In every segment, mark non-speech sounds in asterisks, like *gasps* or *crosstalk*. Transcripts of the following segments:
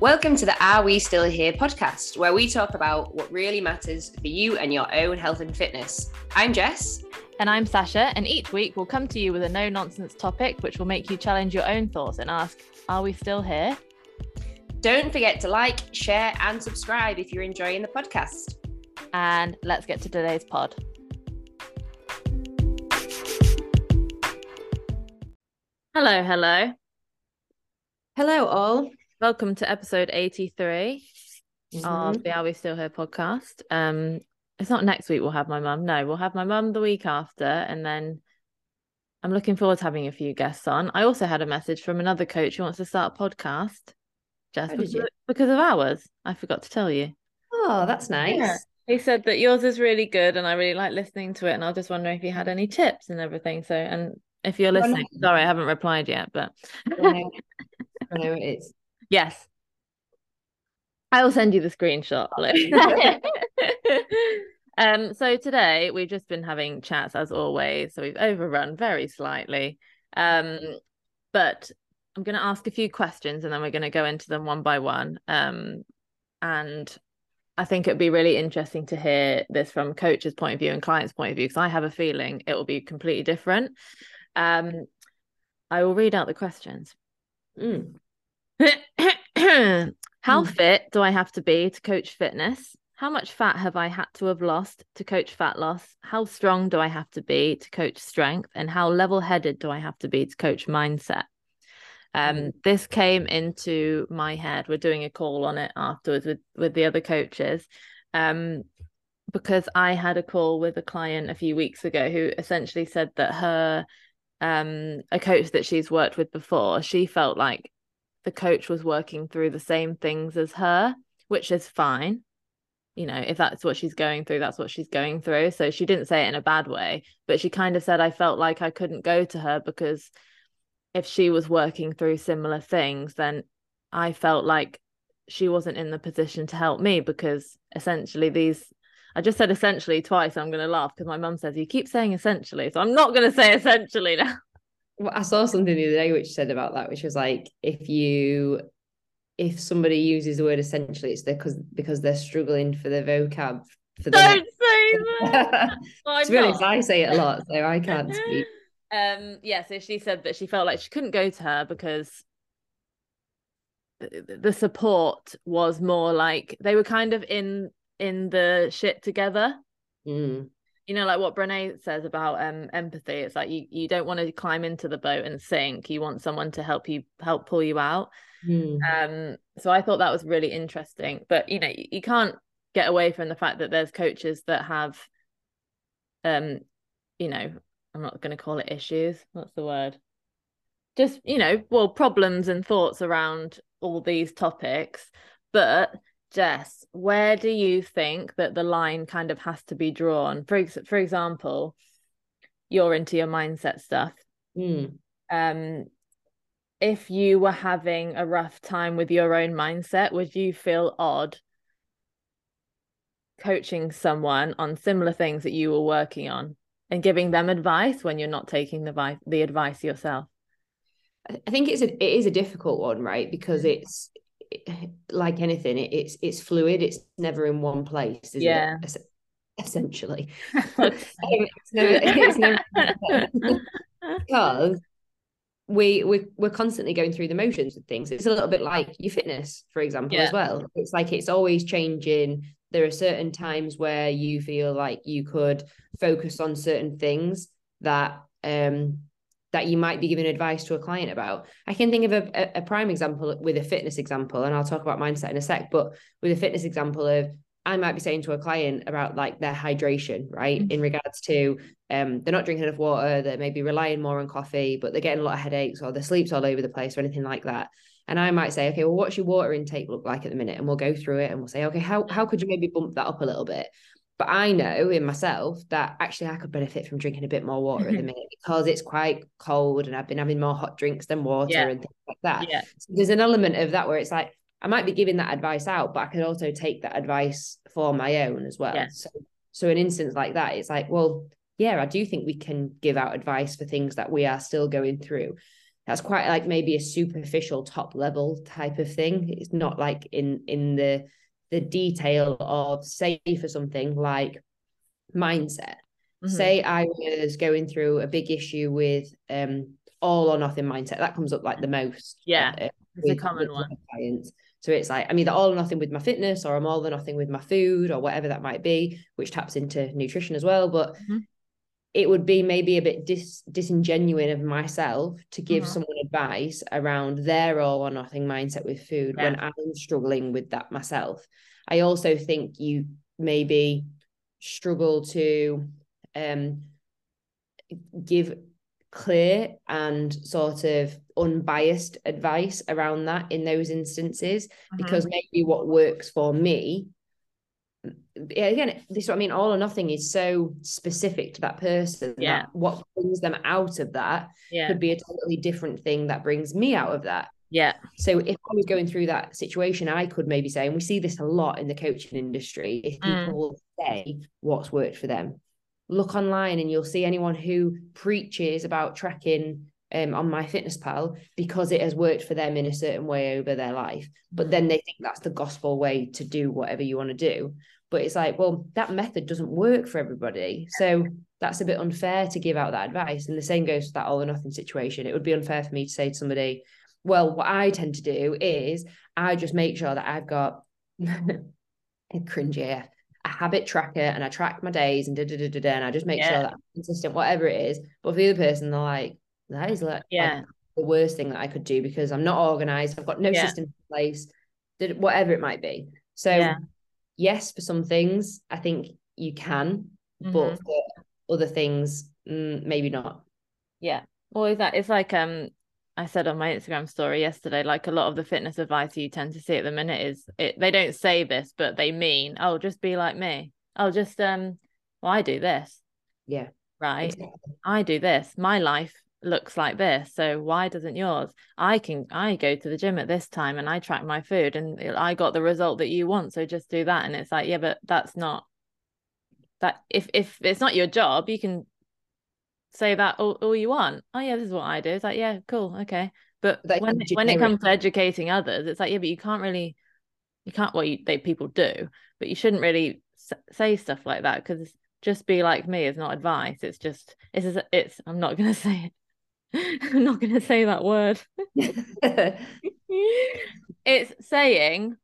Welcome to the Are We Still Here podcast, where we talk about what really matters for you and your own health and fitness. I'm Jess. And I'm Sasha, and each week we'll come to you with a no nonsense topic which will make you challenge your own thoughts and ask, Are we still here? Don't forget to like, share, and subscribe if you're enjoying the podcast. And let's get to today's pod. Hello, hello. Hello, all. Welcome to episode 83 mm-hmm. of the Are We Still Here podcast. Um, it's not next week we'll have my mum. No, we'll have my mum the week after, and then I'm looking forward to having a few guests on. I also had a message from another coach who wants to start a podcast. Just because, because of ours. I forgot to tell you. Oh, that's nice. Yeah. He said that yours is really good and I really like listening to it. And I was just wondering if you had any tips and everything. So, and if you're listening, sorry, I haven't replied yet, but I know, it is. Yes. I will send you the screenshot. *laughs* um, so today we've just been having chats as always. So we've overrun very slightly. Um, but I'm going to ask a few questions and then we're going to go into them one by one. Um, and I think it'd be really interesting to hear this from coach's point of view and client's point of view because I have a feeling it will be completely different. Um, I will read out the questions. Mm. *coughs* How mm. fit do I have to be to coach fitness? How much fat have I had to have lost to coach fat loss? How strong do I have to be to coach strength? And how level headed do I have to be to coach mindset? Um, mm. this came into my head. We're doing a call on it afterwards with, with the other coaches. Um, because I had a call with a client a few weeks ago who essentially said that her um a coach that she's worked with before, she felt like the coach was working through the same things as her, which is fine. You know, if that's what she's going through, that's what she's going through. So she didn't say it in a bad way, but she kind of said, I felt like I couldn't go to her because if she was working through similar things, then I felt like she wasn't in the position to help me because essentially these I just said essentially twice. I'm going to laugh because my mum says you keep saying essentially, so I'm not going to say essentially *laughs* now well, I saw something the other day which said about that, which was like if you if somebody uses the word essentially, it's because because they're struggling for the vocab for the Don't say *laughs* that. to be honest, I say it a lot, so I can't speak. *laughs* Um yeah, so she said that she felt like she couldn't go to her because the support was more like they were kind of in in the shit together. Mm you know like what Brene says about um empathy it's like you you don't want to climb into the boat and sink you want someone to help you help pull you out mm. um so I thought that was really interesting but you know you, you can't get away from the fact that there's coaches that have um you know I'm not going to call it issues what's the word just you know well problems and thoughts around all these topics but Jess, where do you think that the line kind of has to be drawn? For ex- for example, you're into your mindset stuff. Mm. Um, if you were having a rough time with your own mindset, would you feel odd coaching someone on similar things that you were working on and giving them advice when you're not taking the vi- the advice yourself? I think it's a it is a difficult one, right? Because mm. it's like anything, it, it's it's fluid. It's never in one place. yeah. It? Essentially, *laughs* it's never, *laughs* it's never because we we we're constantly going through the motions of things. It's a little bit like your fitness, for example, yeah. as well. It's like it's always changing. There are certain times where you feel like you could focus on certain things that um that you might be giving advice to a client about. I can think of a, a, prime example with a fitness example, and I'll talk about mindset in a sec, but with a fitness example of I might be saying to a client about like their hydration, right? Mm-hmm. In regards to um, they're not drinking enough water, they may be relying more on coffee, but they're getting a lot of headaches or their sleep's all over the place or anything like that. And I might say, okay, well, what's your water intake look like at the minute? And we'll go through it and we'll say, okay, how how could you maybe bump that up a little bit? But I know in myself that actually I could benefit from drinking a bit more water at the mm-hmm. minute because it's quite cold and I've been having more hot drinks than water yeah. and things like that. Yeah. So there's an element of that where it's like I might be giving that advice out, but I could also take that advice for my own as well. Yeah. So so an instance like that, it's like, well, yeah, I do think we can give out advice for things that we are still going through. that's quite like maybe a superficial top level type of thing it's not like in in the the detail of say for something like mindset mm-hmm. say i was going through a big issue with um all or nothing mindset that comes up like the most yeah uh, it's with, a common one clients so it's like I'm either all or nothing with my fitness or I'm all or nothing with my food or whatever that might be, which taps into nutrition as well. But mm-hmm it would be maybe a bit dis- disingenuous of myself to give mm-hmm. someone advice around their all or nothing mindset with food yeah. when I'm struggling with that myself. I also think you maybe struggle to um, give clear and sort of unbiased advice around that in those instances mm-hmm. because maybe what works for me again, this is what I mean. All or nothing is so specific to that person. Yeah. That what brings them out of that yeah. could be a totally different thing that brings me out of that. Yeah. So if I was going through that situation, I could maybe say, and we see this a lot in the coaching industry, if mm. people mm. say what's worked for them, look online and you'll see anyone who preaches about tracking um, on MyFitnessPal because it has worked for them in a certain way over their life. But mm. then they think that's the gospel way to do whatever you want to do. But it's like, well, that method doesn't work for everybody. So that's a bit unfair to give out that advice. And the same goes for that all or nothing situation. It would be unfair for me to say to somebody, well, what I tend to do is I just make sure that I've got *laughs* cringe here, a habit tracker and I track my days and da da da da, da and I just make yeah. sure that I'm consistent, whatever it is. But for the other person, they're like, that is like, yeah. Like the worst thing that I could do because I'm not organized. I've got no yeah. system in place, whatever it might be. So yeah. Yes, for some things, I think you can, mm-hmm. but for other things, mm, maybe not. Yeah. Well, is that it's like um I said on my Instagram story yesterday, like a lot of the fitness advice you tend to see at the minute is it they don't say this, but they mean, oh, just be like me. I'll just um well, I do this. Yeah. Right. Exactly. I do this. My life looks like this so why doesn't yours? I can i go to the gym at this time and i track my food and i got the result that you want so just do that. And it's like yeah but that's not that if if it's not your job you can say that all, all you want. Oh yeah this is what i do. It's like yeah cool okay. But when when it comes to educating others it's like yeah but you can't really you can't well you, they people do but you shouldn't really say stuff like that because just be like me is not advice. It's just it's it's i'm not going *laughs* to say it *laughs* I'm not going to say that word. *laughs* it's saying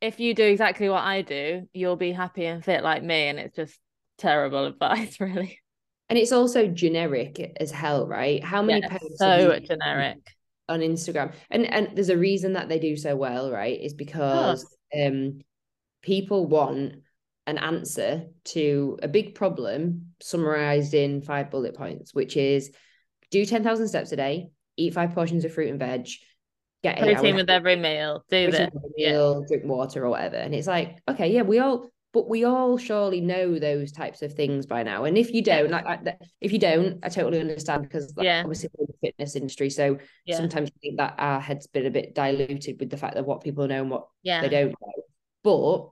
if you do exactly what I do, you'll be happy and fit like me. And it's just terrible advice, *laughs* really. And it's also generic as hell, right? How many yeah, so generic on Instagram? And and there's a reason that they do so well, right? Is because um people want an answer to a big problem summarized in five bullet points, which is do 10,000 steps a day, eat five portions of fruit and veg, get protein with every meal, do this, meal, yeah. drink water or whatever. And it's like, okay, yeah, we all, but we all surely know those types of things by now. And if you don't, like, if you don't, I totally understand because, like, yeah, obviously, we're in the fitness industry, so yeah. sometimes I think that our head's been a bit diluted with the fact that what people know and what yeah. they don't know. But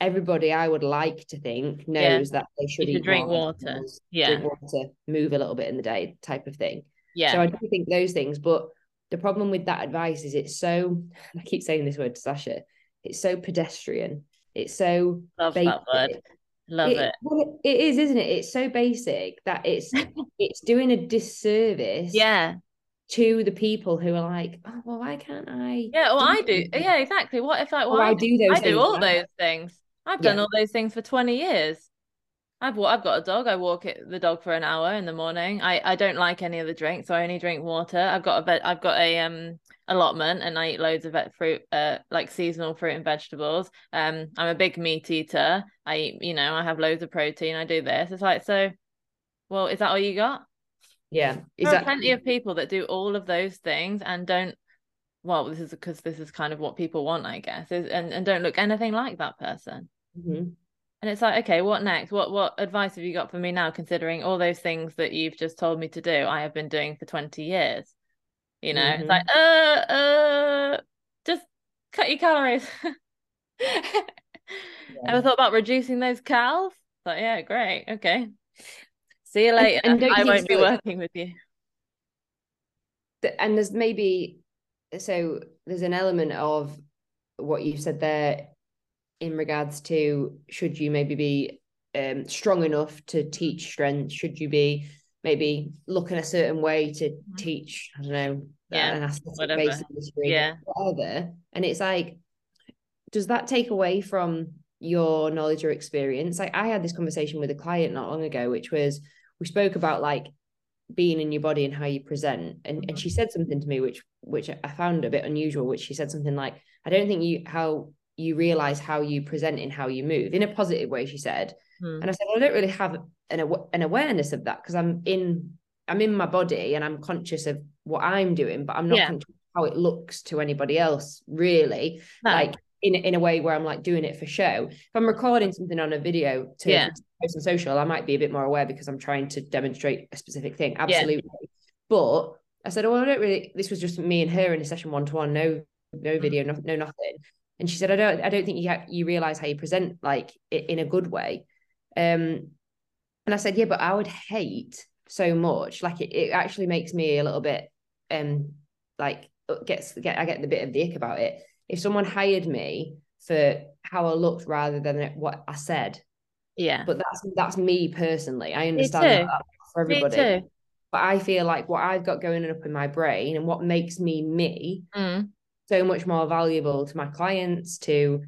everybody I would like to think knows yeah. that they should, should drink water. Yeah. Drink water, move a little bit in the day, type of thing. Yeah. So I do think those things, but the problem with that advice is it's so *laughs* I keep saying this word to Sasha, it's so pedestrian. It's so love basic. that word. Love it. It. Well, it is, isn't it? It's so basic that it's *laughs* it's doing a disservice. Yeah. To the people who are like, oh well, why can't I? Yeah, well, I do. Yeah, exactly. What if like, well, I do those? I do all those things. I've done yeah. all those things for 20 years. I've I've got a dog. I walk it, the dog for an hour in the morning. I, I don't like any of the drinks, so I only drink water. I've got a vet, I've got a um allotment, and I eat loads of vet fruit, uh, like seasonal fruit and vegetables. Um, I'm a big meat eater. I eat, you know, I have loads of protein. I do this. It's like so. Well, is that all you got? Yeah, there are plenty of people that do all of those things and don't. Well, this is because this is kind of what people want, I guess, is and, and don't look anything like that person. Mm-hmm. And it's like, okay, what next? What what advice have you got for me now, considering all those things that you've just told me to do, I have been doing for 20 years. You know, mm-hmm. it's like, uh, uh, just cut your calories. *laughs* yeah. Ever thought about reducing those calories? But yeah, great. Okay. See you later. And, and I won't be working with you. and there's maybe so there's an element of what you said there in regards to should you maybe be um, strong enough to teach strength should you be maybe look in a certain way to mm-hmm. teach i don't know yeah an whatever. industry, yeah whatever and it's like does that take away from your knowledge or experience like i had this conversation with a client not long ago which was we spoke about like being in your body and how you present and, and mm-hmm. she said something to me which which i found a bit unusual which she said something like i don't think you how you realize how you present in how you move in a positive way she said hmm. and i said well, i don't really have an, an awareness of that because i'm in i'm in my body and i'm conscious of what i'm doing but i'm not yeah. how it looks to anybody else really no. like in in a way where I'm like doing it for show. If I'm recording something on a video to yeah. post on social, I might be a bit more aware because I'm trying to demonstrate a specific thing. Absolutely. Yeah. But I said, oh, I don't really. This was just me and her in a session one to one. No, no mm. video, no, no nothing. And she said, I don't, I don't think you ha- you realize how you present like in a good way. Um, and I said, yeah, but I would hate so much. Like it, it actually makes me a little bit, um, like gets get I get the bit of the ick about it if someone hired me for how I looked rather than what I said. Yeah. But that's that's me personally. I understand that for everybody. But I feel like what I've got going on up in my brain and what makes me me mm. so much more valuable to my clients, to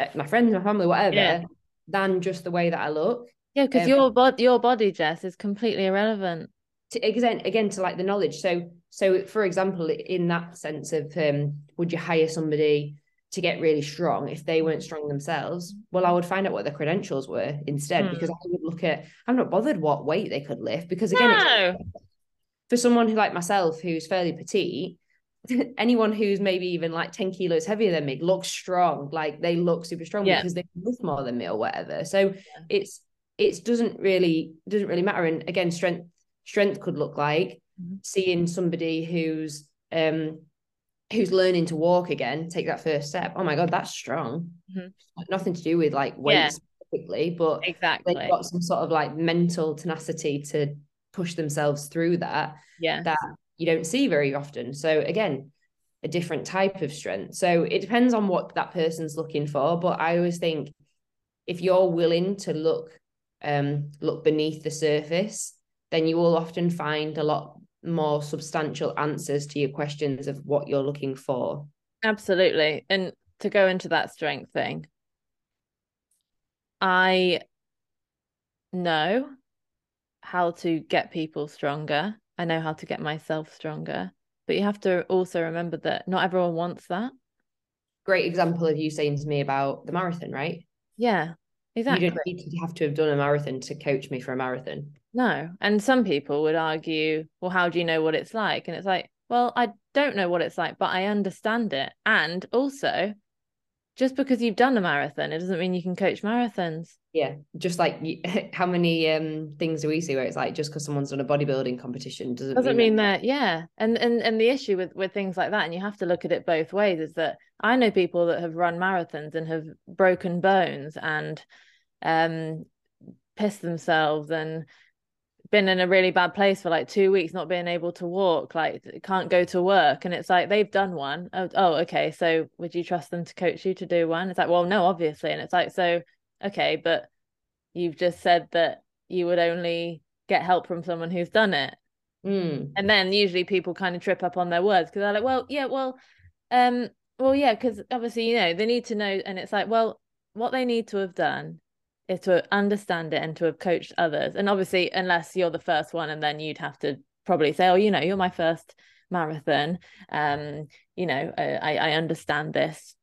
uh, my friends, my family, whatever, yeah. than just the way that I look. Yeah, because um, your body, your body, Jess, is completely irrelevant. To again, again, to like the knowledge. So so, for example, in that sense of um, would you hire somebody to get really strong if they weren't strong themselves? Well, I would find out what their credentials were instead mm. because I would look at, I'm not bothered what weight they could lift because, again, no. *laughs* for someone who like myself who's fairly petite, *laughs* anyone who's maybe even like 10 kilos heavier than me looks strong like they look super strong yeah. because they lift more than me or whatever so yeah. it's it doesn't really doesn't really matter and again strength strength could look like mm-hmm. seeing somebody who's um who's learning to walk again take that first step oh my god that's strong mm-hmm. nothing to do with like weight yeah. specifically but exactly they've got some sort of like mental tenacity to push themselves through that yeah that you don't see very often so again a different type of strength so it depends on what that person's looking for but i always think if you're willing to look um look beneath the surface then you will often find a lot more substantial answers to your questions of what you're looking for. Absolutely. And to go into that strength thing, I know how to get people stronger. I know how to get myself stronger. But you have to also remember that not everyone wants that. Great example of you saying to me about the marathon, right? Yeah, exactly. You don't need to have to have done a marathon to coach me for a marathon. No. And some people would argue, well, how do you know what it's like? And it's like, well, I don't know what it's like, but I understand it. And also, just because you've done a marathon, it doesn't mean you can coach marathons. Yeah, just like *laughs* how many um things do we see where it's like just because someone's done a bodybuilding competition doesn't doesn't mean, mean that, that yeah. And and and the issue with with things like that, and you have to look at it both ways, is that I know people that have run marathons and have broken bones and um pissed themselves and been in a really bad place for like two weeks, not being able to walk, like can't go to work. And it's like they've done one. Oh, oh, okay. So would you trust them to coach you to do one? It's like, well, no, obviously. And it's like, so okay, but you've just said that you would only get help from someone who's done it. Mm. And then usually people kind of trip up on their words because they're like, well, yeah, well, um, well, yeah, because obviously, you know, they need to know. And it's like, well, what they need to have done is to understand it and to have coached others. And obviously, unless you're the first one, and then you'd have to probably say, "Oh, you know, you're my first marathon. Um, you know, I I understand this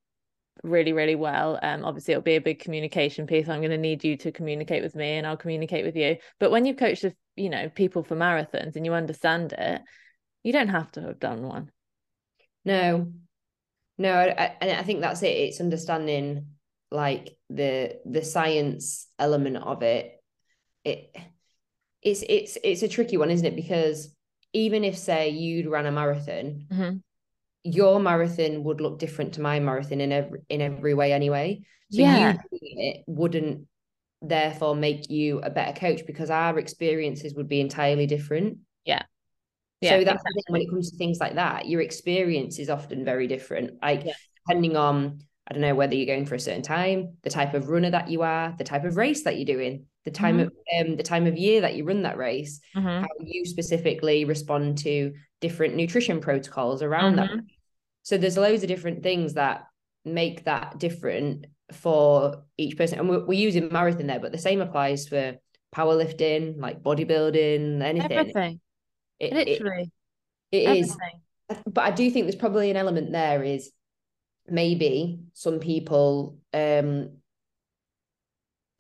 really really well. Um obviously it'll be a big communication piece. I'm going to need you to communicate with me and i'll communicate with you. But when you've coached you know people for marathons and you understand it you don't have to have done one. No. No I, I, I think that's it. It's understanding like the the science element of it it it's it's it's a tricky one isn't it because even if say you'd run a marathon mm-hmm. your marathon would look different to my marathon in every in every way anyway so yeah. it wouldn't therefore make you a better coach because our experiences would be entirely different yeah Yeah, so that's exactly. when it comes to things like that, your experience is often very different. Like yeah. depending on I don't know whether you're going for a certain time, the type of runner that you are, the type of race that you're doing, the time mm-hmm. of um, the time of year that you run that race, mm-hmm. how you specifically respond to different nutrition protocols around mm-hmm. that. So there's loads of different things that make that different for each person. And we're, we're using marathon there, but the same applies for powerlifting, like bodybuilding, anything. Everything. It, Literally. it, it is. But I do think there's probably an element there is maybe some people um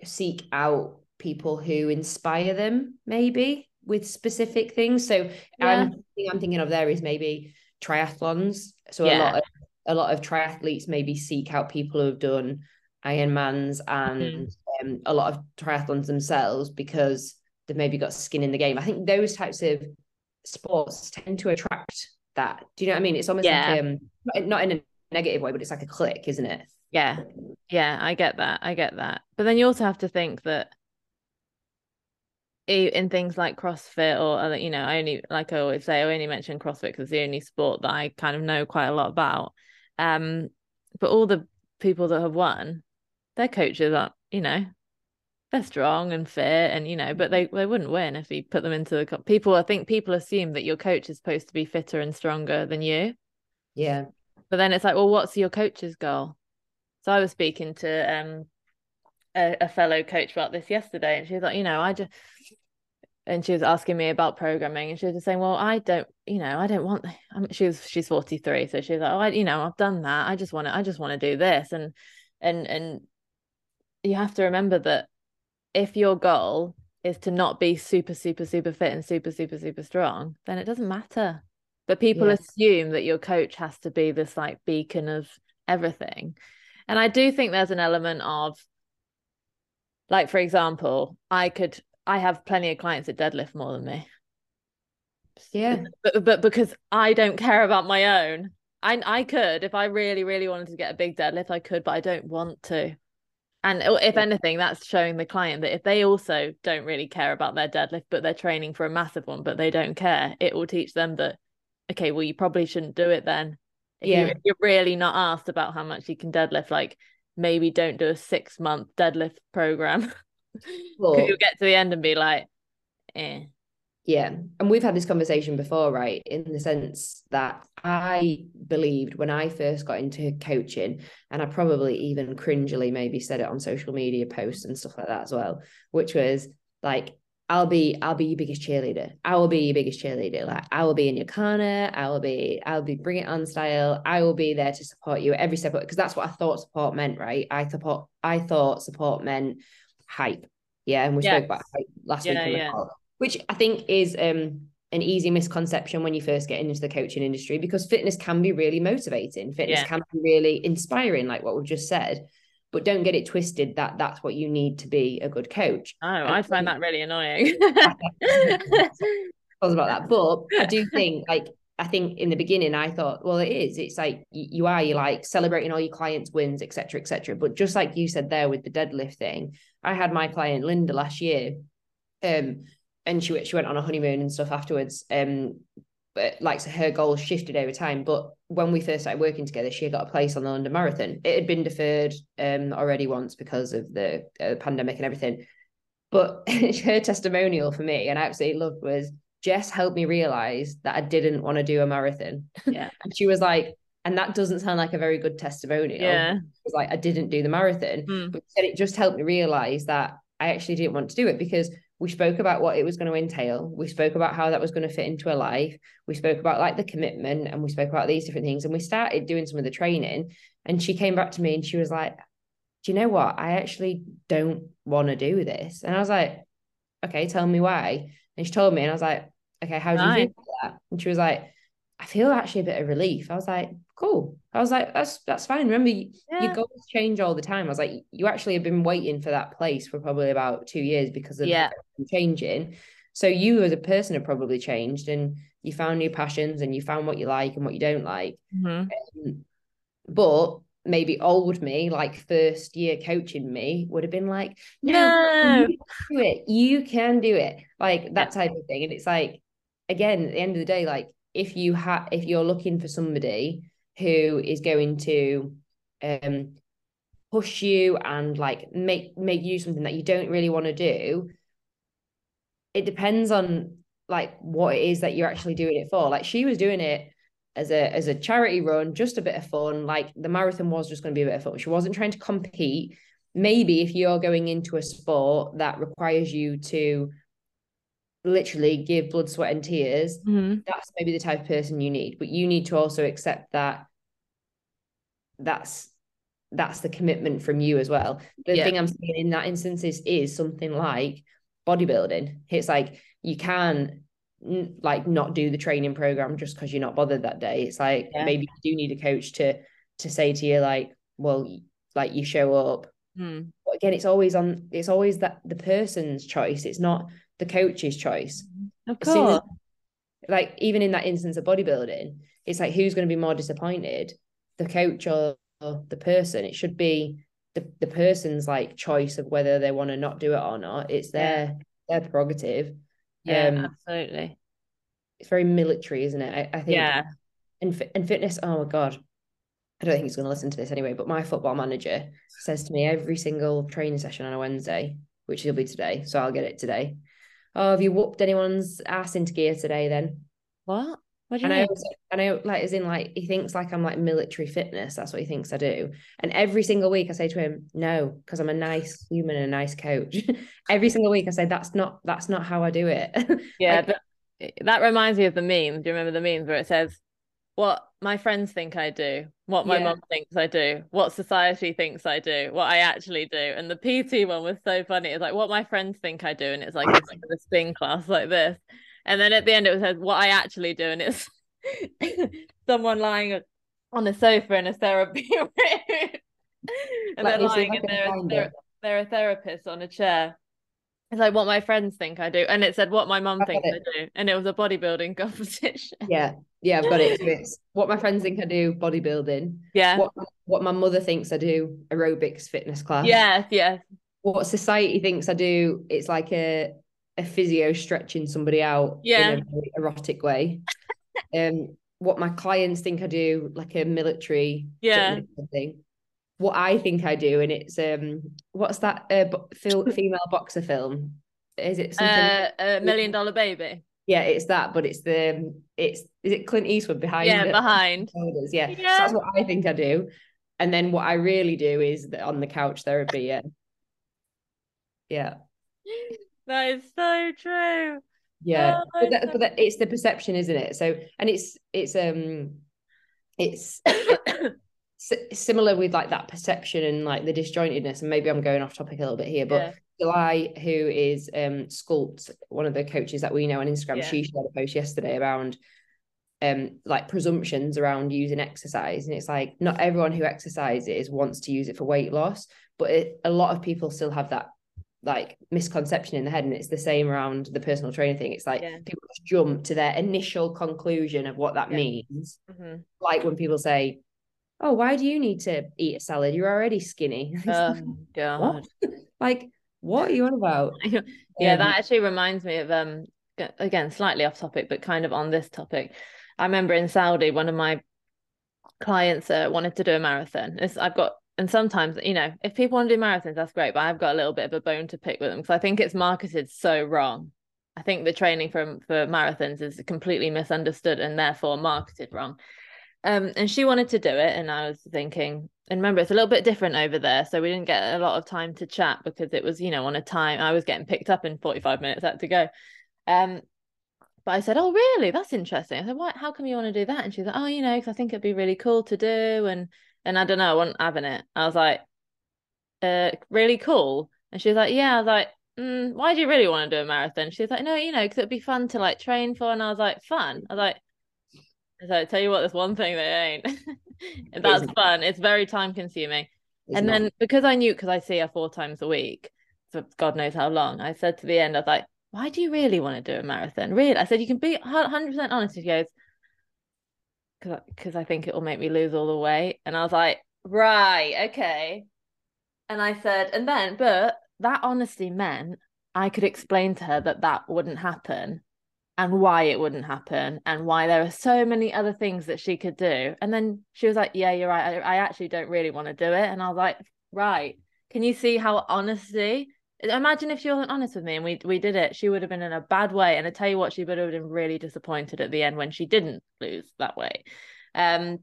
seek out people who inspire them maybe with specific things so yeah. I'm, I'm thinking of there is maybe triathlons so yeah. a lot of a lot of triathletes maybe seek out people who have done Ironmans and mm-hmm. um, a lot of triathlons themselves because they've maybe got skin in the game. I think those types of sports tend to attract that. Do you know what I mean? It's almost yeah. like um not in a negative way, but it's like a click, isn't it? Yeah. Yeah, I get that. I get that. But then you also have to think that in things like CrossFit or other, you know, I only like I always say, I only mention CrossFit because it's the only sport that I kind of know quite a lot about. Um, but all the people that have won, their coaches aren't, you know, they're strong and fit, and you know, but they they wouldn't win if you put them into the people. I think people assume that your coach is supposed to be fitter and stronger than you. Yeah, but then it's like, well, what's your coach's goal? So I was speaking to um a, a fellow coach about this yesterday, and she was like, you know, I just and she was asking me about programming and she was just saying well i don't you know i don't want I she was she's 43 so she's like oh I, you know i've done that. I just want to i just want to do this. And and and you have to remember that if your goal is to not be super super super fit and super super super strong then it doesn't matter but people yes. assume that your coach has to be this like beacon of everything. And i do think there's an element of like for example i could i have plenty of clients that deadlift more than me. Yeah. But, but because i don't care about my own i i could if i really really wanted to get a big deadlift i could but i don't want to. And oh, if anything that's showing the client that if they also don't really care about their deadlift but they're training for a massive one but they don't care it will teach them that okay, well, you probably shouldn't do it then. If yeah. You, you're really not asked about how much you can deadlift, like maybe don't do a six month deadlift program. *laughs* Because you'll get to the end and be like, eh. Yeah. And we've had this conversation before, right? In the sense that I believed when I first got into coaching, and I probably even cringily maybe said it on social media posts and stuff like that as well, which was like, I'll be I'll be your biggest cheerleader. I will be your biggest cheerleader. Like I will be in your corner. I will be I'll be bring it on style. I will be there to support you every step because that's what I thought support meant, right? I support I thought support meant hype. Yeah, and we spoke about hype last yeah, week, yeah. which I think is um an easy misconception when you first get into the coaching industry because fitness can be really motivating. Fitness yeah. can be really inspiring, like what we've just said but don't get it twisted that that's what you need to be a good coach. Oh, I find that really annoying. *laughs* was about that, but I do *laughs* think like I think in the beginning I thought, well, it is. It's like you are you like celebrating all your clients' wins, etc., etc. But just like you said there with the deadlift thing, I had my client Linda last year, um, and she she went on a honeymoon and stuff afterwards. Um, but like so her goals shifted over time. But when we first started working together, she got a place on the London Marathon. It had been deferred um already once because of the uh, pandemic and everything. But *laughs* her testimonial for me, and I absolutely loved, was Jess helped me realize that I didn't want to do a marathon. Yeah, *laughs* and she was like, and that doesn't sound like a very good testimonial. Yeah, it was like I didn't do the marathon, mm. but it just helped me realize that I actually didn't want to do it because we spoke about what it was going to entail. We spoke about how that was going to fit into a life. We spoke about like the commitment and we spoke about these different things and we started doing some of the training and she came back to me and she was like do you know what? I actually don't want to do this. And i was like okay tell me why. And she told me and i was like okay how do you feel about that? And she was like I feel actually a bit of relief. I was like, cool. I was like, that's that's fine. Remember, yeah. your goals change all the time. I was like, you actually have been waiting for that place for probably about two years because of yeah. changing. So you as a person have probably changed and you found new passions and you found what you like and what you don't like. Mm-hmm. Um, but maybe old me, like first year coaching me, would have been like, no, no. You do it. You can do it. Like that type of thing. And it's like, again, at the end of the day, like if you have if you're looking for somebody who is going to um push you and like make make you something that you don't really want to do, it depends on like what it is that you're actually doing it for. Like she was doing it as a as a charity run, just a bit of fun. Like the marathon was just going to be a bit of fun. She wasn't trying to compete. Maybe if you're going into a sport that requires you to literally give blood, sweat, and tears, mm-hmm. that's maybe the type of person you need. But you need to also accept that that's that's the commitment from you as well. The yeah. thing I'm saying in that instance is is something like bodybuilding. It's like you can like not do the training program just because you're not bothered that day. It's like yeah. maybe you do need a coach to to say to you like, well, like you show up. Mm. But again, it's always on. It's always that the person's choice. It's not the coach's choice. Of course. As, like even in that instance of bodybuilding, it's like who's going to be more disappointed, the coach or, or the person? It should be the, the person's like choice of whether they want to not do it or not. It's their yeah. their prerogative. Yeah, um, absolutely. It's very military, isn't it? I, I think. Yeah. And and fitness. Oh my god, I don't think he's going to listen to this anyway. But my football manager says to me every single training session on a Wednesday, which will be today, so I'll get it today. Oh, have you whooped anyone's ass into gear today? Then what? What do you and mean? I, and I like as in like he thinks like I'm like military fitness. That's what he thinks I do. And every single week I say to him, no, because I'm a nice human and a nice coach. *laughs* every single week I say that's not that's not how I do it. *laughs* yeah, like, but eh, that reminds me of the meme. Do you remember the memes where it says, "What my friends think I do, what my yeah. mom thinks I do, what society thinks I do, what I actually do?" And the PT one was so funny. It's like what my friends think I do, and it's like it's like a spin class like this. And then at the end it says what I actually do, and it's *laughs* someone lying on a sofa in a therapy *laughs* room. and they're lying and they're they're, they're a therapist on a chair. It's like what my friends think I do. And it said what my mum thinks I do. And it was a bodybuilding *laughs* competition. Yeah. Yeah, I've got it. it's what my friends think I do, bodybuilding. Yeah. What what my mother thinks I do, aerobics fitness class. Yes, yes. What society thinks I do, it's like a a physio stretching somebody out yeah. in a very erotic way. *laughs* um, what my clients think I do, like a military yeah thing. What I think I do, and it's um, what's that uh, *laughs* female boxer film? Is it something? Uh, a million dollar baby. Yeah, it's that, but it's the it's is it Clint Eastwood behind? Yeah, behind. *laughs* Shoulders. Yeah. yeah. So that's what I think I do, and then what I really do is the, on the couch therapy. Yeah, yeah. *gasps* That is so true. Yeah, oh, but, that, but that, it's the perception, isn't it? So, and it's it's um, it's *coughs* *coughs* similar with like that perception and like the disjointedness. And maybe I'm going off topic a little bit here, but yeah. July, who is um Sculpt, one of the coaches that we know on Instagram, yeah. she shared a post yesterday around um like presumptions around using exercise, and it's like not everyone who exercises wants to use it for weight loss, but it, a lot of people still have that like misconception in the head and it's the same around the personal training thing it's like yeah. people jump to their initial conclusion of what that yeah. means mm-hmm. like when people say oh why do you need to eat a salad? You're already skinny. *laughs* Oh god. *laughs* like what? Are you on about? *laughs* Yeah um, that actually reminds me of um again slightly off topic but kind of on this topic. I remember in saudi one of my clients uh, wanted to do a marathon. It's, i've got and sometimes you know if people want to do marathons that's great but i've got a little bit of a bone to pick with them because i think it's marketed so wrong. I think the training for for marathons is completely misunderstood and therefore marketed wrong um and she wanted to do it and i was thinking and remember it's a little bit different over there so we didn't get a lot of time to chat because it was you know on a time i was getting picked up in 45 minutes I had to go um but I said, "Oh, really? That's interesting." I said, "What? How come you want to do that?" And she's like, "Oh, you know, because I think it'd be really cool to do, and and I don't know, I wasn't having it. I was like, uh, really cool. And she was like, yeah. I was like, mm, why do you really want to do a marathon? She was like, no, you know, because it'd be fun to like train for. And I was like, fun. I was like, so I tell you what, there's one thing that ain't. *laughs* and that's fun. It's very time consuming. It's and not. then because I knew, because I see her four times a week, for God knows how long, I said to the end, I was like, why do you really want to do a marathon? Really? I said, you can be 100% honest. She goes, because I think it will make me lose all the weight. And I was like, right, okay. And I said, and then, but that honesty meant I could explain to her that that wouldn't happen and why it wouldn't happen and why there are so many other things that she could do. And then she was like, Yeah, you're right. I, I actually don't really want to do it. And I was like, Right. Can you see how honesty? Imagine if she wasn't honest with me and we we did it, she would have been in a bad way. And I tell you what, she would have been really disappointed at the end when she didn't lose that way. Um,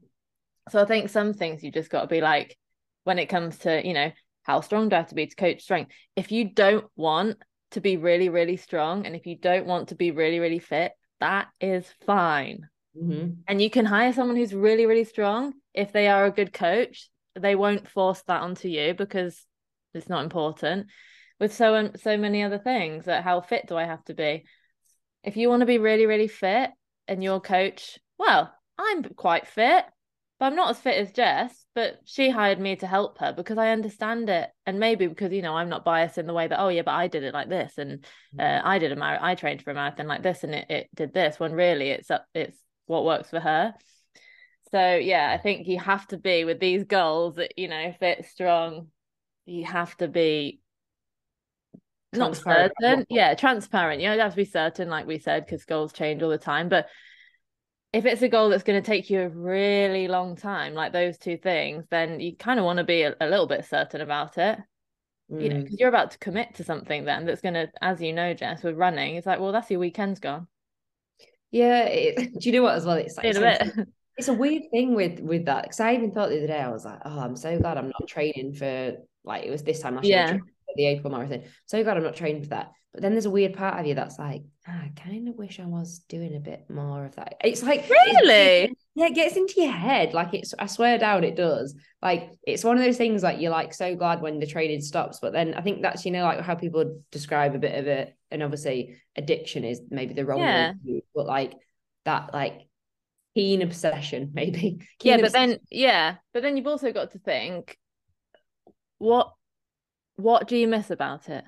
so I think some things you just got to be like, when it comes to, you know, how strong do I have to be to coach strength? If you don't want to be really, really strong and if you don't want to be really, really fit, that is fine. Mm-hmm. And you can hire someone who's really, really strong. If they are a good coach, they won't force that onto you because it's not important. With so so many other things, that how fit do I have to be? If you want to be really, really fit and your coach, well, I'm quite fit, but I'm not as fit as Jess. But she hired me to help her because I understand it, and maybe because you know I'm not biased in the way that oh yeah, but I did it like this, and uh, mm. I did a mar- I trained for a marathon like this, and it, it did this. When really it's up, it's what works for her. So yeah, I think you have to be with these goals that you know fit strong. You have to be not certain, yeah, transparent. You know, you have to be certain, like we said, because goals change all the time. But if it's a goal that's going to take you a really long time, like those two things, then you kind of want to be a, a, little bit certain about it. Mm. You know, because mm. you're about to commit to something then that's going to, as you know, Jess, with running, it's like, well, that's your weekend's gone. Yeah. It, *laughs* do you know what as well? It's like, it's, *laughs* it's a weird thing with with that because I even thought the other day I was like, oh, I'm so glad I'm not training for like it was this time last yeah. year the April marathon. So glad I'm not trained for that. But then there's a weird part of you that's like, oh, I kind of wish I was doing a bit more of that. It's like really, yeah, it gets into your head. Like it's, I swear down, it does. Like it's one of those things like you're like so glad when the training stops, but then I think that's you know like how people describe a bit of it, and obviously addiction is maybe the wrong yeah. word, but like that like keen obsession *laughs* maybe. Keen yeah, but obsession. then yeah, but then you've also got to think what what do you miss about it?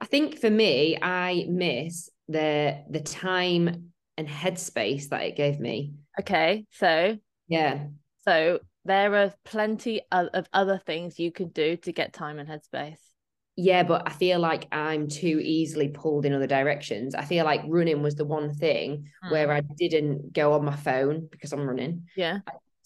I think for me, I miss the the time and headspace that it gave me. Okay, so yeah, so there are plenty of, other things you could do to get time and headspace. Yeah, but I feel like I'm too easily pulled in other directions. I feel like running was the one thing mm. where I didn't go on my phone because I'm running. Yeah.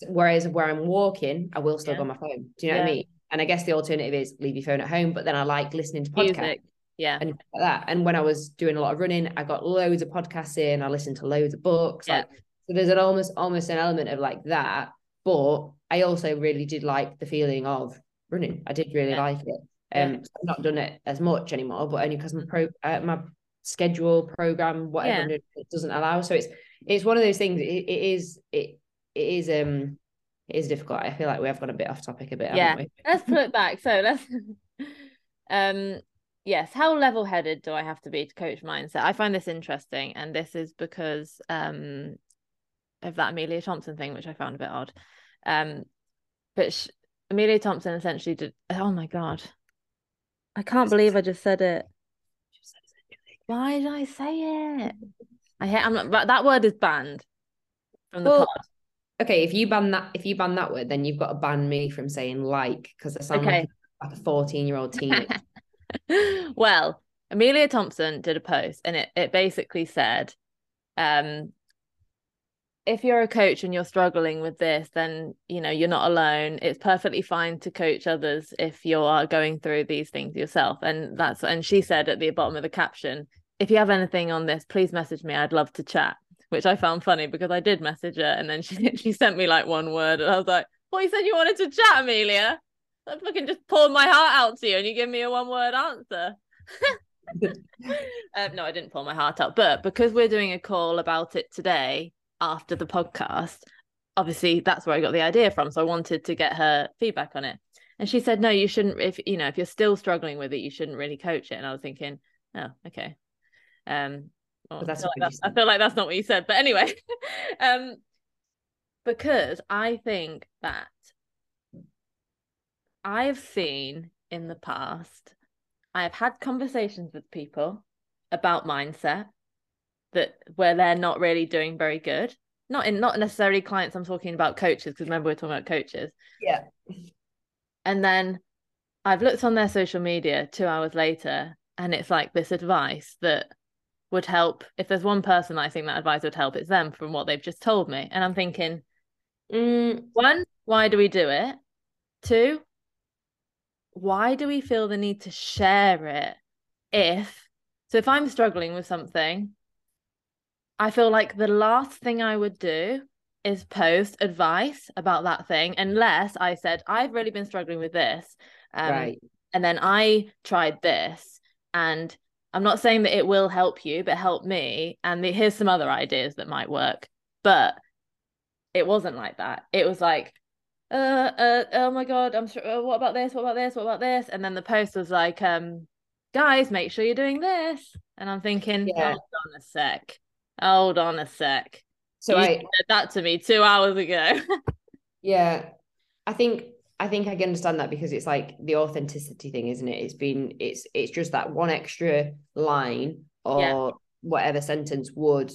Whereas where I'm walking, I will still yeah. go on my phone. Do you know yeah. what I mean? And I guess the alternative is leave your phone at home. But then I like listening to podcasts. Music. Yeah. And like that. And when I was doing a lot of running, I got loads of podcasts in. I listened to loads of books. Yeah. Like, so there's an almost almost an element of like that. But I also really did like the feeling of running. I did really yeah. like it. Um, yeah. I've not done it as much anymore, but only because my pro uh, my schedule program whatever yeah. it doesn't allow. So it's it's one of those things. It, it is it it is um it is difficult. I feel like we have gone a bit off topic a bit. Yeah, let's pull it back. So let's *laughs* *laughs* um yes, how level headed do I have to be to coach mindset? I find this interesting, and this is because um of that Amelia Thompson thing, which I found a bit odd. Um, but she, Amelia Thompson essentially did. Oh my god, I can't believe I just said it. Why did I say it? I hate. I'm not. That word is banned from the well, pod okay, if you ban that, if you ban that word, then you've got to ban me from saying like because I sound okay. like, like a 14 year old teenager. *laughs* well, Amelia Thompson did a post and it, it basically said, um, if you're a coach and you're struggling with this, then you know you're not alone. It's perfectly fine to coach others if you are going through these things yourself. And that's and she said at the bottom of the caption, if you have anything on this, please message me. I'd love to chat which I found funny because I did message her and then she *laughs* she sent me like one word and I was like, "Well, you said you wanted to chat, Amelia. I fucking just poured my heart out to you and you give me a one word answer." *laughs* um, no, I didn't pour my heart out, but because we're doing a call about it today after the podcast, obviously that's where I got the idea from. So I wanted to get her feedback on it. And she said, no, you shouldn't, if you know, if you're still struggling with it, you shouldn't really coach it. And I was thinking, oh, okay. Um, Oh, I, feel like I feel like that's not what you said, but anyway, *laughs* um, because I think that I've seen in the past, I have had conversations with people about mindset that where they're not really doing very good. Not in not necessarily clients. I'm talking about coaches because remember we're talking about coaches. Yeah. And then I've looked on their social media two hours later, and it's like this advice that would help. If there's one person I think that advice would help, it's them from what they've just told me. And I'm thinking, mm, one, why do we do it? Two, why do we feel the need to share it if so if i'm struggling with something i feel like the last thing i would do is post advice about that thing unless i said i've really been struggling with this um, right and then i tried this and i'm not saying that it will help you but help me and the, here's some other ideas that might work but it wasn't like that it was like uh, uh, oh my god, I'm sure. Uh, what about this? What about this? What about this? And then the post was like, um, guys, make sure you're doing this. And I'm thinking, yeah. hold on a sec, hold on a sec. So you I said that to me two hours ago. *laughs* yeah, I think I think I can understand that because it's like the authenticity thing, isn't it? It's been it's it's just that one extra line or yeah. whatever sentence would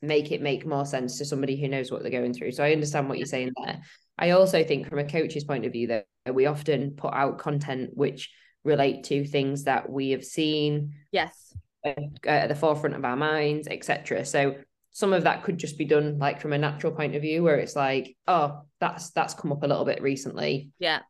make it make more sense to somebody who knows what they're going through. So I understand what you're saying there. I also think from a coach's point of view that we often put out content which relate to things that we have seen yes at the forefront of our minds etc so some of that could just be done like from a natural point of view where it's like oh that's that's come up a little bit recently yeah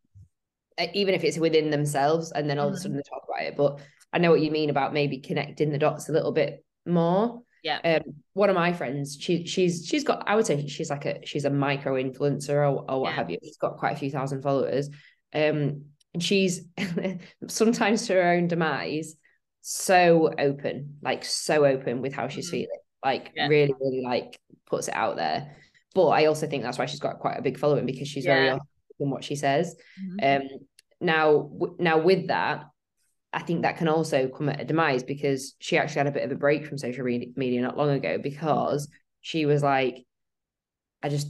even if it's within themselves and then all mm-hmm. of a mm-hmm. sudden they talk about it but i know what you mean about maybe connecting the dots a little bit more yeah. Um, one of my friends, she she's she's got I would say she's like a she's a micro influencer or, or what yeah. have you. She's got quite a few thousand followers. Um, and she's *laughs* sometimes to her own demise so open, like so open with how she's mm-hmm. feeling. Like yeah. really, really like puts it out there. But I also think that's why she's got quite a big following because she's yeah. very in what she says. Mm-hmm. Um now now with that I think that can also come at a demise because she actually had a bit of a break from social media not long ago because she was like, I just,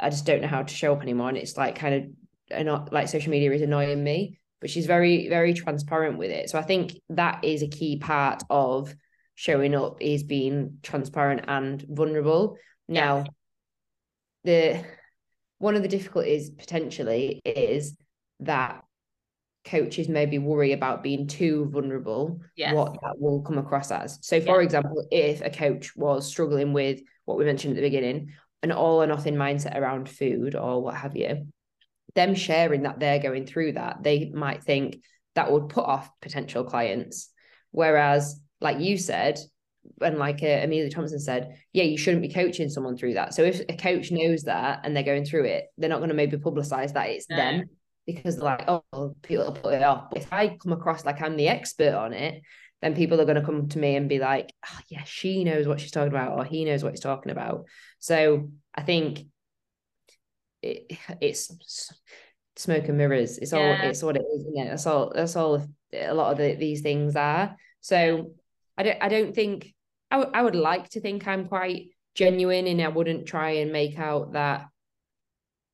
I just don't know how to show up anymore, and it's like kind of not like social media is annoying me. But she's very, very transparent with it. So I think that is a key part of showing up is being transparent and vulnerable. Now, the one of the difficulties potentially is that coaches maybe worry about being too vulnerable, yes. what that will come across as. So, for yeah. example, if a coach was struggling with what we mentioned at the beginning, an all or nothing mindset around food or what have you, them sharing that they're going through that, they might think that would put off potential clients. Whereas, like you said, and like uh, Amelia Thompson said, yeah, you shouldn't be coaching someone through that. So if a coach knows that and they're going through it, they're not going to maybe publicize that it's no. them because like, oh, people will put it off. But if I come across like I'm the expert on it, then people are going to come to me and be like, oh, yeah, she knows what she's talking about, or he knows what he's talking about. So I think it, it's smoke and mirrors. It's yeah. all it's what it is, isn't it? That's all. That's all. A lot of the, these things are. So I don't. I don't think. I, w- I would like to think I'm quite genuine, and I wouldn't try and make out that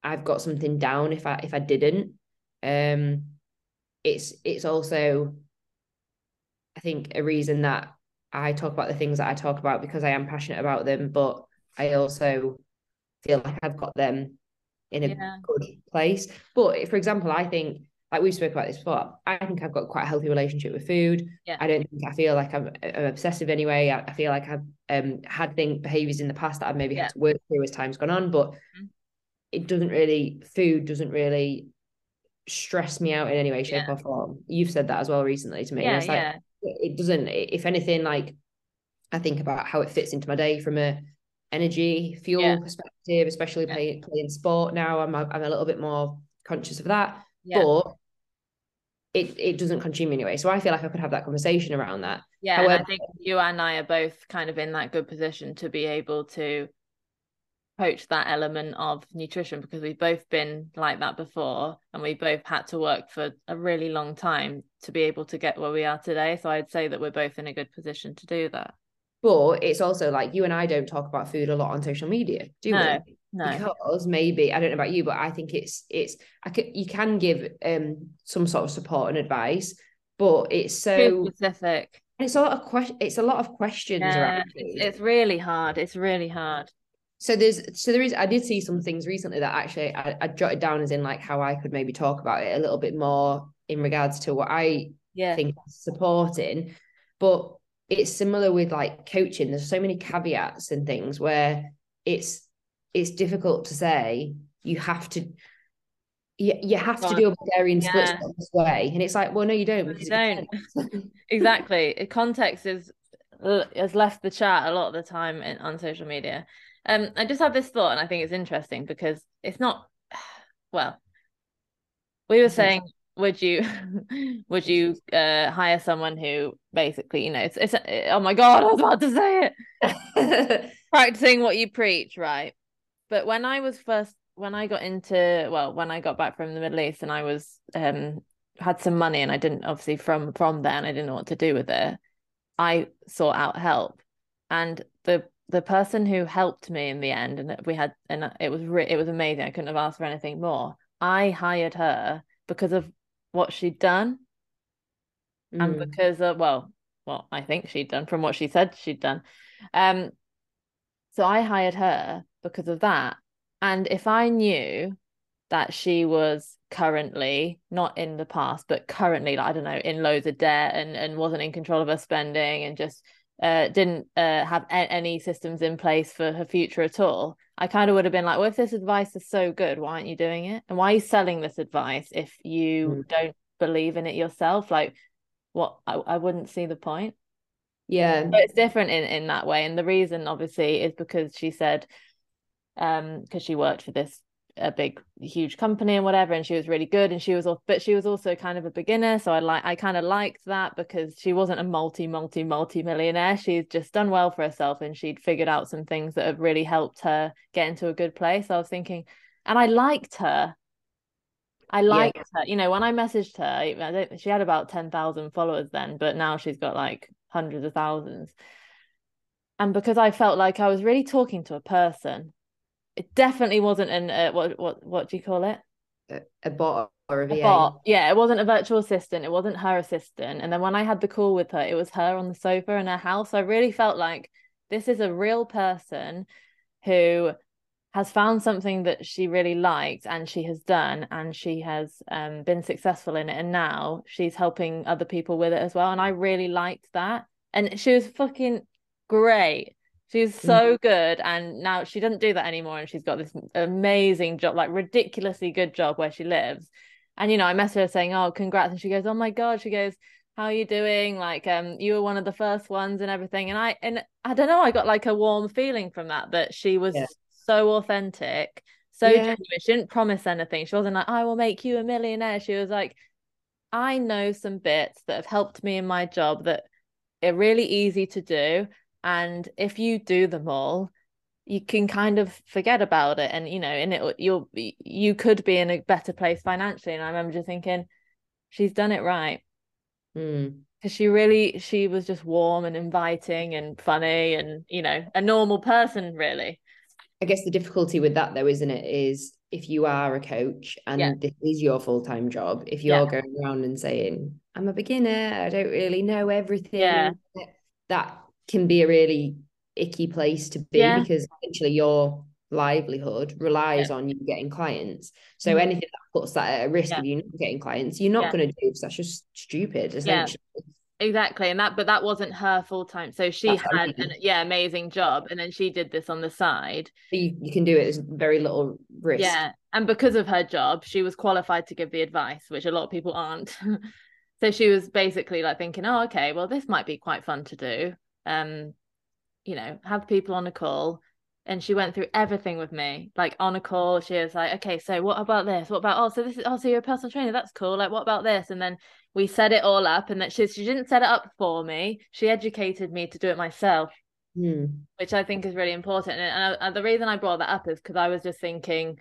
I've got something down if I if I didn't um it's it's also i think a reason that i talk about the things that i talk about because i am passionate about them but i also feel like i've got them in a yeah. good place but for example i think like we spoke about this before i think i've got quite a healthy relationship with food yeah. i don't think i feel like i'm, I'm obsessive anyway I, I, feel like i've um had thing behaviors in the past that i've maybe yeah. had to work through as time's gone on but mm-hmm. it doesn't really food doesn't really stress me out in any way, shape, yeah. or form. You've said that as well recently to me. Yeah, it's like yeah. it doesn't, if anything, like I think about how it fits into my day from a energy, fuel perspective, especially playing playing sport now. I'm a, I'm a little bit more conscious of that. But it it doesn't consume anyway. So I feel like I could have that conversation around that. Yeah, However, I think you and I are both kind of in that good position to be able to coach that element of nutrition because we've both been like that before and we both had to work for a really long time to be able to get where we are today. So i'd say that we're both in a good position to do that. But it's also like you and i don't talk about food a lot on social media do no, we no because maybe i don't know about you but i think it's it's i could you can give um some sort of support and advice but it's so specific it's a lot of question it's a lot of questions yeah, it's really hard it's really hard so there's so there is i did see some things recently that actually I, I, jotted down as in like how i could maybe talk about it a little bit more in regards to what i yeah. think supporting but it's similar with like coaching. There's so many caveats and things where it's it's difficult to say you have to you, you have to do a Bulgarian yeah. split this way. And it's like, well, no, you don't. You don't. *laughs* *laughs* exactly. Context is has left the chat a lot of the time in, on social media. Um, I just had this thought, and I think it's interesting because it's not. *sighs* Well, we were saying, would you, *laughs* would you uh, hire someone who basically, you know, it's it's oh my god, I was about to say it, practicing what you preach, right? But when I was first, when I got into, well, when I got back from the Middle East, and I was um had some money, and I didn't obviously from from there and I didn't know what to do with it I sought out help, and the the person who helped me in the end, and we had, and it was re- it was amazing. I couldn't have asked for anything more. I hired her because of what she'd done, mm. and because of well, well, I think she'd done from what she said she'd done. Um, so I hired her because of that. And if I knew that she was currently not in the past but currently like, i don't know in loads of debt and and wasn't in control of her spending and just uh, didn't uh, have a- any systems in place for her future at all i kind of would have been like well if this advice is so good why aren't you doing it? And why are you selling this advice if you mm. don't believe in it yourself? Like what I, I wouldn't see the point. Yeah. But it's different in in that way. And the reason obviously is because she said um because she worked for this a big huge company and whatever and she was really good and she was but she was also kind of a beginner so i like i kind of liked that because she wasn't a multi multi multi millionaire she's just done well for herself and she'd figured out some things that have really helped her get into a good place. I was thinking and i liked her. I liked yeah. her. You know when i messaged her I don't, she had about 10,000 followers then but now she's got like hundreds of thousands. And because i felt like i was really talking to a person it definitely wasn't an uh, what what what do you call it? A, a bot or a, a bot. Yeah, it wasn't a virtual assistant. It wasn't her assistant. And then when I had the call with her, it was her on the sofa in her house. I really felt like this is a real person who has found something that she really liked and she has done and she has um, been successful in it and now she's helping other people with it as well and i really liked that and she was fucking great She's mm. so good. And now she doesn't do that anymore. And she's got this amazing job, like ridiculously good job where she lives. And, you know, I messaged her saying, Oh, congrats. And she goes, Oh my God. She goes, How are you doing? Like, um, you were one of the first ones and everything. And I, and I don't know, I got like a warm feeling from that, that she was yeah. so authentic, so yeah. genuine. She didn't promise anything. She wasn't like, I will make you a millionaire. She was like, I know some bits that have helped me in my job that are really easy to do and if you do them all you can kind of forget about it and you know and it you'll you could be in a better place financially and i remember just thinking she's done it right because mm. she really she was just warm and inviting and funny and you know a normal person really i guess the difficulty with that though isn't it is if you are a coach and yeah. this is your full-time job if you're yeah. going around and saying i'm a beginner i don't really know everything yeah. that can be a really icky place to be yeah. because essentially your livelihood relies yeah. on you getting clients. So mm-hmm. anything that puts that at a risk yeah. of you not getting clients, you're not going to do because that's just stupid, essentially. Exactly. And that, but that wasn't her full time. So she that's had an yeah, amazing job. And then she did this on the side. You, you can do it as very little risk. Yeah. And because of her job, she was qualified to give the advice, which a lot of people aren't. *laughs* so she was basically like thinking, oh, okay, well, this might be quite fun to do um you know have people on a call and she went through everything with me like on a call she was like okay so what about this what about oh so this is oh so you're a personal trainer that's cool like what about this and then we set it all up and that she, she didn't set it up for me she educated me to do it myself mm. which i think is really important and, and, and the reason i brought that up is because i was just thinking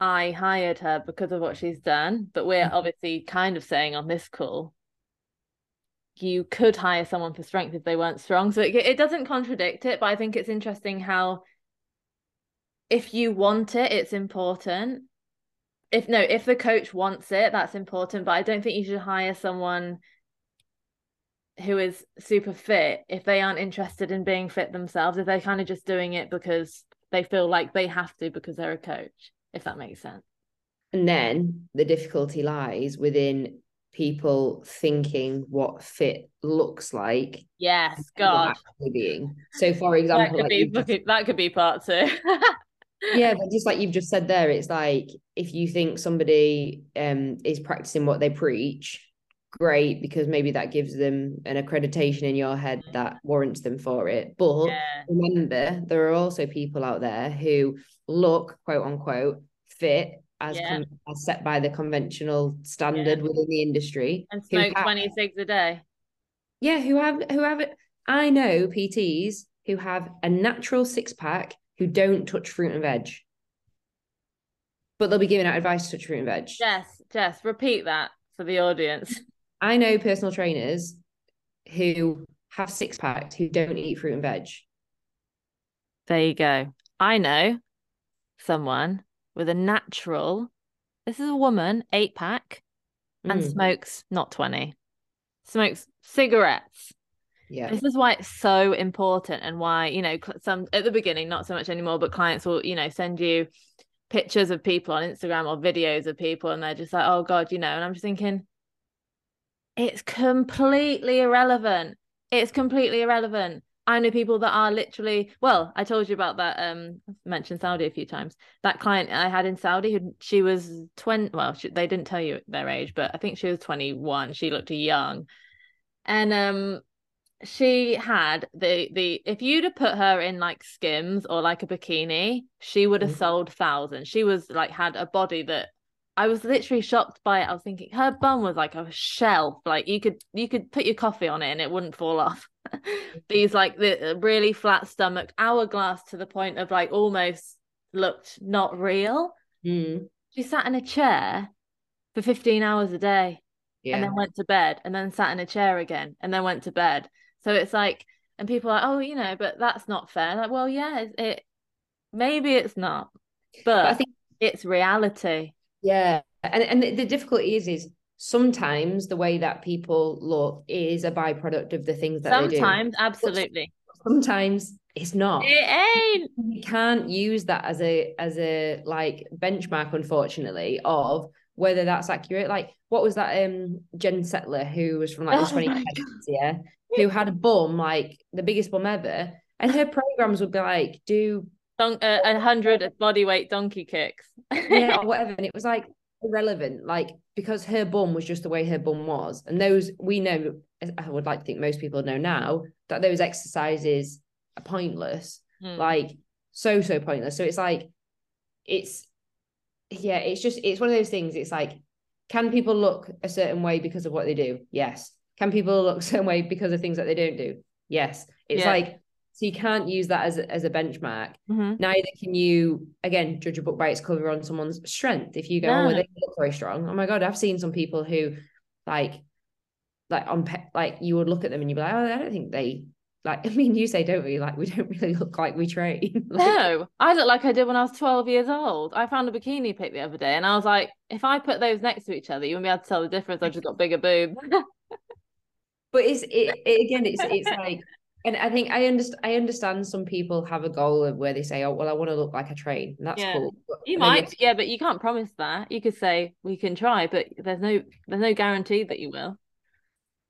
i hired her because of what she's done but we're mm-hmm. obviously kind of saying on this call you could hire someone for strength if they weren't strong. So it, it doesn't contradict it, but I think it's interesting how if you want it, it's important. If no, if the coach wants it, that's important. But I don't think you should hire someone who is super fit if they aren't interested in being fit themselves, if they're kind of just doing it because they feel like they have to because they're a coach, if that makes sense. And then the difficulty lies within people thinking what fit looks like. Yes, God. Being. So, for example, that could, like be, just, that could be part two. *laughs* yeah, but just like you've just said there, it's like if you think somebody um is practicing what they preach, great because maybe that gives them an accreditation in your head mm. that warrants them for it. But yeah. remember, there are also people out there who look quote unquote fit as, yeah. com- as set by the conventional standard yeah. within the industry and smoke have, 26 a day. Yeah, who have who have it? I know PTs who have a natural six pack who don't touch fruit and veg. But they'll be giving out advice to touch fruit and veg. Yes, Jess, repeat that for the audience. *laughs* I know personal trainers who have six packs who don't eat fruit and veg. There you go. I know someone with a natural, this is a woman, eight pack, and mm. smokes not 20, smokes cigarettes. Yeah. This is why it's so important and why, you know, some at the beginning, not so much anymore, but clients will, you know, send you pictures of people on Instagram or videos of people and they're just like, oh God, you know, and I'm just thinking, it's completely irrelevant. It's completely irrelevant. I know people that are literally well, I told you about that um I've mentioned Saudi a few times. That client I had in Saudi who she was 20 well, she, they didn't tell you their age, but I think she was 21. She looked young. And um she had the the if you'd have put her in like skims or like a bikini, she would have mm-hmm. sold thousands. She was like had a body that I was literally shocked by it. I was thinking her bum was like a shelf. Like you could you could put your coffee on it and it wouldn't fall off. *laughs* These like the really flat stomach hourglass to the point of like almost looked not real. Mm. She sat in a chair for 15 hours a day yeah. and then went to bed and then sat in a chair again and then went to bed. So it's like, and people are like, oh, you know, but that's not fair. Like, well, yeah, it, it maybe it's not, but, but I think it's reality. Yeah, and and the, the difficulty is is sometimes the way that people look is a byproduct of the things that sometimes absolutely. sometimes it's not. It ain't. You can't use that as a as a like benchmark unfortunately of whether that's accurate. Like what was that um Jen Selter who was from like the 20 yeah? Who had a bum like the biggest bum ever and her programs would be like do Don- uh, a hundred body weight donkey kicks. yeah, *laughs* or whatever. And it was like irrelevant, like because her bum was just the way her bum was. And those we know, I would like to think most people know now that those exercises are pointless, mm. like so so pointless. So it's like, it's yeah, it's just it's one of those things. It's like, can people look a certain way because of what they do? Yes. Can people look *laughs* a certain way because of things that they don't do? Yes. It's yeah. like so you can't use that as a, as a benchmark. Mm-hmm. Neither can you, again, judge a book by its cover on someone's strength. If you go, oh, no. oh, they look very strong. Oh my God, I've seen some people who like, like on, pe- like you would look at them and you'd be like, oh, I don't think they, like, *laughs* I mean, you say, don't we? Like, we don't really look like we train. *laughs* like, no, I look like I did when I was 12 years old. I found a bikini pic the other day and I was like, if I put those next to each other, you wouldn't be able to tell the difference. I've just got bigger boobs. *laughs* but it's, it, it again, it's, it's like, and I think I understand. I understand some people have a goal of where they say, "Oh, well, I want to look like a train," and that's yeah. cool. But you might, yeah, but you can't promise that. You could say we can try, but there's no there's no guarantee that you will.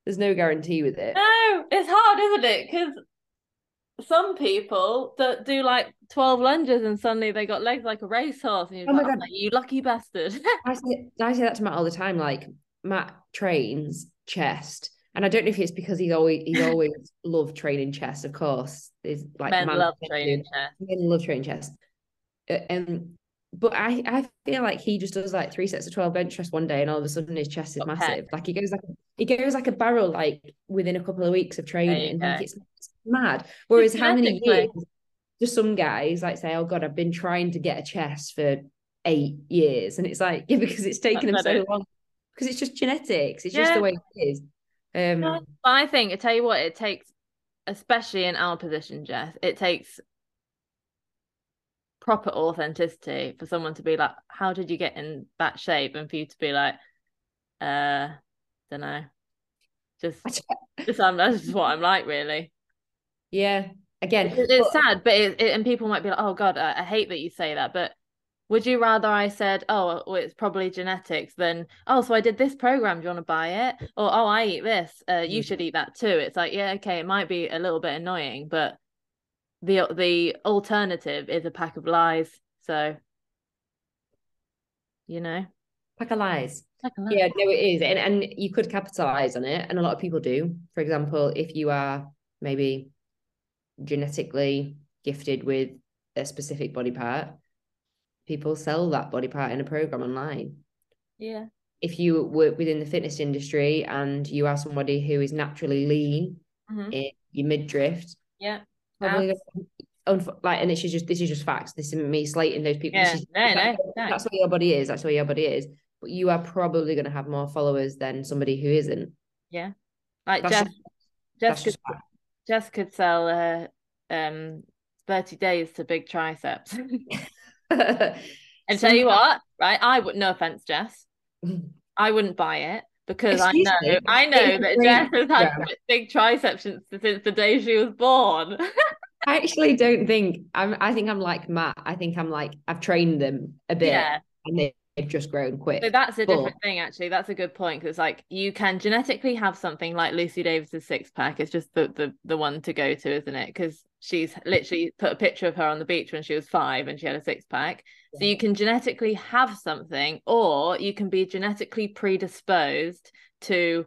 There's no guarantee with it. No, it's hard, isn't it? Because some people that do like 12 lunges and suddenly they got legs like a racehorse and you're oh like, my God. you lucky bastard. I, say, I say that to Matt all the time. Like Matt trains chest and I don't know if it's because he's always he's always loved training chess. Of course, there's like men love training chess. Men love training chess. Uh, um, but I I feel like he just does like three sets of twelve bench press one day, and all of a sudden his chest is okay. massive. Like he goes like he goes like a barrel like within a couple of weeks of training. Like it's, it's mad. Whereas how many years? Just some guys like say, "Oh God, I've been trying to get a chest for eight years," and it's like *laughs* yeah, because it's taken That's them so long. Because it's just genetics. It's yeah. just the way it is. Um, but I think I tell you what, it takes, especially in our position, Jess, it takes proper authenticity for someone to be like, "How did you get in that shape?" and for you to be like, "Uh, don't know." Just, *laughs* just I'm, that's just what I'm like, really. Yeah. Again, it, it's but... sad, but it, it, and people might be like, "Oh God, I, I hate that you say that," but would you rather I said, oh, well, it's probably genetics than, oh, so I did this program. Do you want to buy it? Or, oh, I eat this. Uh, you mm. should eat that too. It's like, yeah, okay, it might be a little bit annoying, but the the alternative is a pack of lies. So, you know, pack of lies. Pack of lies. Yeah, no, it is, and and you could capitalize on it, and a lot of people do. For example, if you are maybe genetically gifted with a specific body part people sell that body part in a program online. Yeah. If you work within the fitness industry and you are somebody who is naturally lean mm-hmm. in your midriff, yeah, probably like, and this is just this is just facts. This isn't me slating those people. Yeah, is, no, no, no, that's what your body is. That's what your body is. But you are probably going to have more followers than somebody who isn't. Yeah, like that's Jess, just, Jess could, Jess could sell uh, um thirty days to big triceps. *laughs* *laughs* and tell you what, right? I would no offense, Jess. I wouldn't buy it because Excuse I know me. I know that Jess has had yeah. big triceps since, since the day she was born. *laughs* I actually don't think I'm I think I'm like Matt. I think I'm like I've trained them a bit yeah. and they, have just grown quick. So that's a but... different thing actually. That's a good point because like you can genetically have something like Lucy Davis's six pack. It's just the the the one to go to, isn't it? Because she's literally put a picture of her on the beach when she was five and she had a six pack. Yeah. So you can genetically have something, or you can be genetically predisposed to,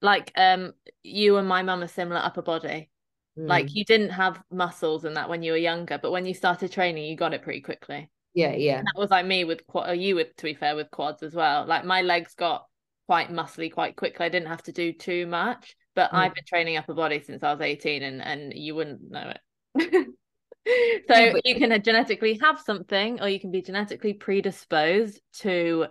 like, um, you and my mum are similar upper body. Mm. Like you didn't have muscles and that when you were younger, but when you started training, you got it pretty quickly. Yeah, yeah. And that was like me with quad. You with to be fair with quads as well. Like my legs got quite muscly quite quickly. I didn't have to do too much. But mm. I've been training upper body since I was 18 and, and you wouldn't know it. *laughs* so yeah, but- you can genetically have something or you can be genetically predisposed to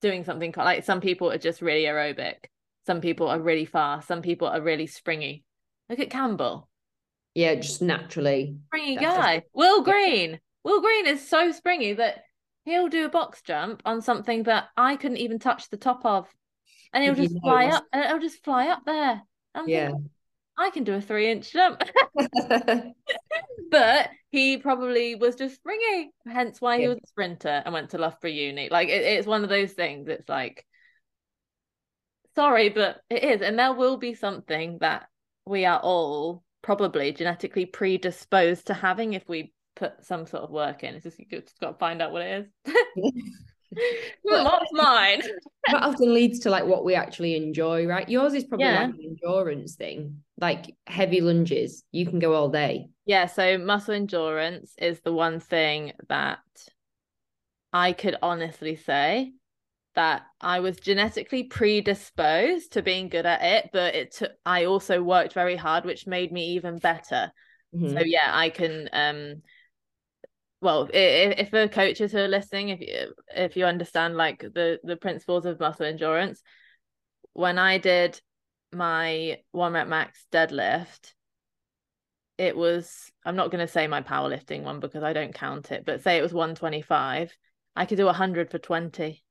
doing something like some people are just really aerobic. Some people are really fast. Some people are really springy. Look at Campbell. Yeah, just naturally. Springy guy. Will Green. Will Green is so springy that he'll do a box jump on something that I couldn't even touch the top of and it'll just fly up and it'll just fly up there. I'm yeah. Thinking, I can do a three inch jump. *laughs* *laughs* but he probably was just springy, hence why he was a sprinter and went to Loughborough Uni. Like it, it's one of those things. It's like, sorry, but it is. And there will be something that we are all probably genetically predisposed to having if we put some sort of work in. It's just you just got to find out what it is. *laughs* *laughs* What's mine? *laughs* that often leads to like what we actually enjoy, right? Yours is probably yeah. like an endurance thing, like heavy lunges. You can go all day. Yeah. So muscle endurance is the one thing that I could honestly say that I was genetically predisposed to being good at it, but it took I also worked very hard, which made me even better. Mm-hmm. So yeah, I can um well if, if the coaches who are listening if you if you understand like the the principles of muscle endurance when i did my one rep max deadlift it was i'm not going to say my powerlifting one because i don't count it but say it was 125 i could do 100 for 20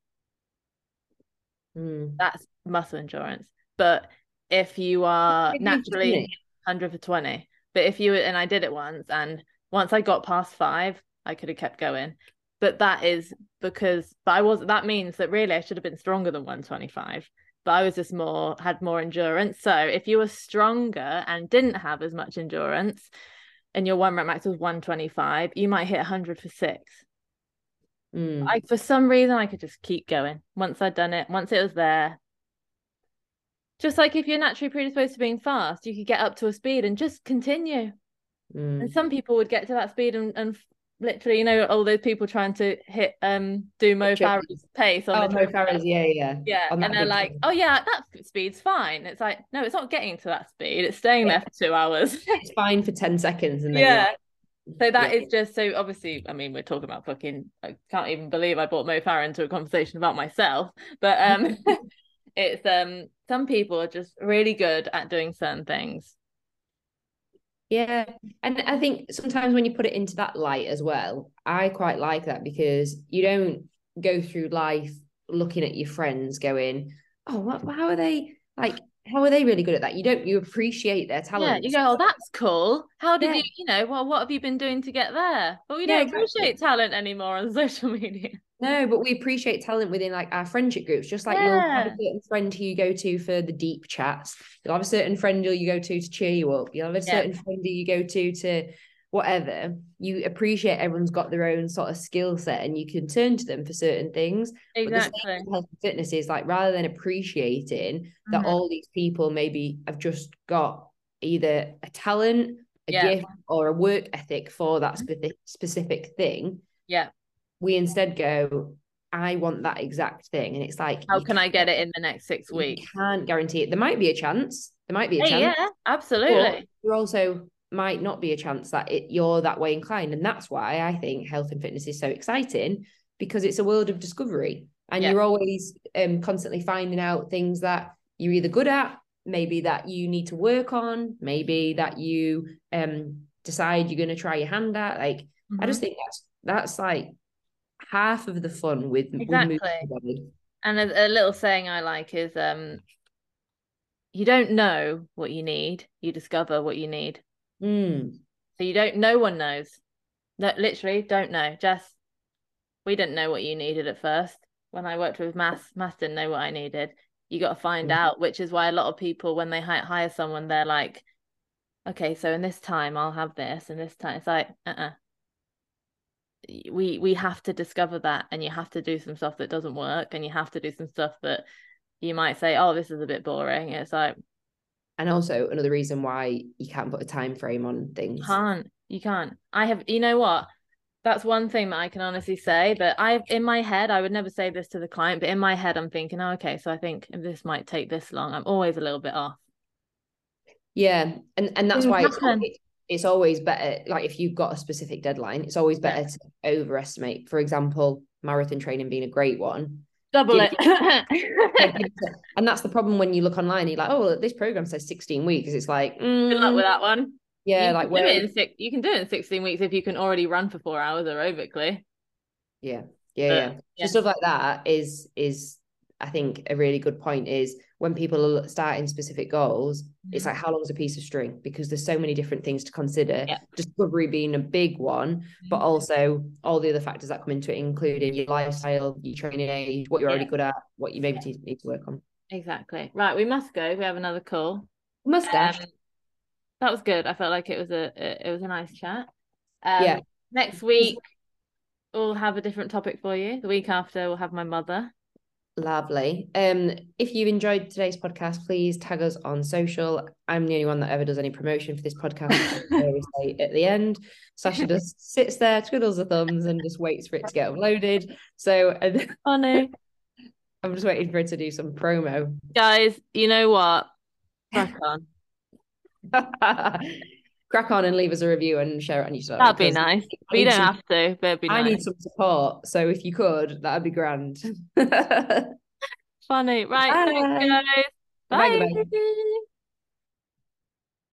mm. that's muscle endurance. But if you are naturally 100 for 20 but if you and i did it once and once i got past five I could have kept going. But that is because but I was that means that really I should have been stronger than 125. But I was just more had more endurance. So if you were stronger and didn't have as much endurance and your one rep max was 125, you might hit 100 for six. Mm. I for some reason I could just keep going. Once I'd done it, once it was there. Just like if you're naturally predisposed to being fast, you could get up to a speed and just continue. Mm. And some people would get to that speed and, and literally, you know, all those people trying to hit um do Mo Farah's pace on oh, the Mo Farah's, yeah, yeah. Yeah. And they're like, oh yeah, that speed's fine. It's like, no, it's not getting to that speed. It's staying yeah. there for two hours. *laughs* it's fine for 10 seconds. And then yeah. So that yeah. is just so obviously, I mean, we're talking about fucking I can't even believe I brought Mo Farah into a conversation about myself. But um *laughs* it's um some people are just really good at doing certain things yeah. And I think sometimes when you put it into that light as well, I quite like that because you don't go through life looking at your friends going, oh, what, how are they? Like, how are they really good at that? You don't you appreciate their talent. Yeah, you go, oh, that's cool. How did Yeah. you, you know, well, what have you been doing to get there? But we Yeah, don't exactly. appreciate talent anymore on *laughs* social media. No, but we appreciate talent within like our friendship groups. Just like you'll have a certain friend who you go to for the deep chats. You'll have a certain friend who you go to to cheer you up. You'll have a Yeah. certain friend who you go to to whatever. You appreciate everyone's got their own sort of skill set and you can turn to them for certain things. But the same Exactly. health and fitness is like rather than appreciating that Mhm. all these people maybe have just got either a talent, a Yeah. gift, or a work ethic for that specific specific thing Yeah. We instead go, I want that exact thing. And it's like, How can I get it in the next six you weeks? can't guarantee it. There might be a chance. There might be a Hey, chance. yeah, absolutely. there also might not be a chance that it, you're that way inclined. And that's why I think health and fitness is so exciting because it's a world of discovery. And Yeah. you're always um, constantly finding out things that you're either good at, maybe that you need to work on, maybe that you um, decide you're going to try your hand at. Like, I Mhm. just think that's that's like half of the fun with, with Exactly. forward. And a, a little saying I like is um you don't know what you need, you discover what you need. Mm. So you don't no one knows. No, literally don't know. Just we didn't know what you needed at first. When I worked with Mass, Mass didn't know what I needed. You got to find Mhm. out, which is why a lot of people when they hire someone, they're like, okay, so in this time I'll have this, and this time it's like, uh-uh. We we have to discover that, and you have to do some stuff that doesn't work, and you have to do some stuff that you might say, oh, this is a bit boring. It's like And also another reason why you can't put a time frame on things. can't you can't i have you know what that's one thing that i can honestly say but i in my head i would never say this to the client but in my head i'm thinking oh, okay so i think this might take this long i'm always a little bit off Yeah, and and that's Things why it's, happen. It's always better. Like if you've got a specific deadline, it's always Yeah. better to overestimate. For example, marathon training being a great one. double it *laughs* and that's the problem when you look online. You're like, oh, well, this program says 16 weeks. It's like, good luck mm, with that one yeah, you like where? it in six you can do it in 16 weeks if you can already run for four hours aerobically Yeah, yeah, But, yeah. yeah. So stuff like that is is I think a really good point is when people are starting specific goals, it's Mhm. like how long is a piece of string? Because there's so many different things to consider. Yeah. Discovery being a big one, but Mhm. also all the other factors that come into it, including your lifestyle, your training age, what you're already good at, what you maybe need need to work on. exactly right we must go we have another call Must Um, that was good. I felt like it was a it it was a nice chat. Um, Yeah. Next week we'll have a different topic for you. The week after we'll have my mother. Lovely. Um, if you've enjoyed today's podcast, please tag us on social. I'm the only one that ever does any promotion for this podcast. *laughs* At the end. Sasha just sits there, twiddles her thumbs, and just waits for it to get uploaded. So and *laughs* Funny I'm just waiting for it to do some promo. guys. You know what? Crack on. *laughs* Crack on and leave us a review and share it on your story. That'd be nice. I need don't some- have to. But it'd be I nice. need some support. So if you could, that'd be grand. *laughs* Funny. Right. Bye. Thanks, guys. Bye, Bye. goodbye.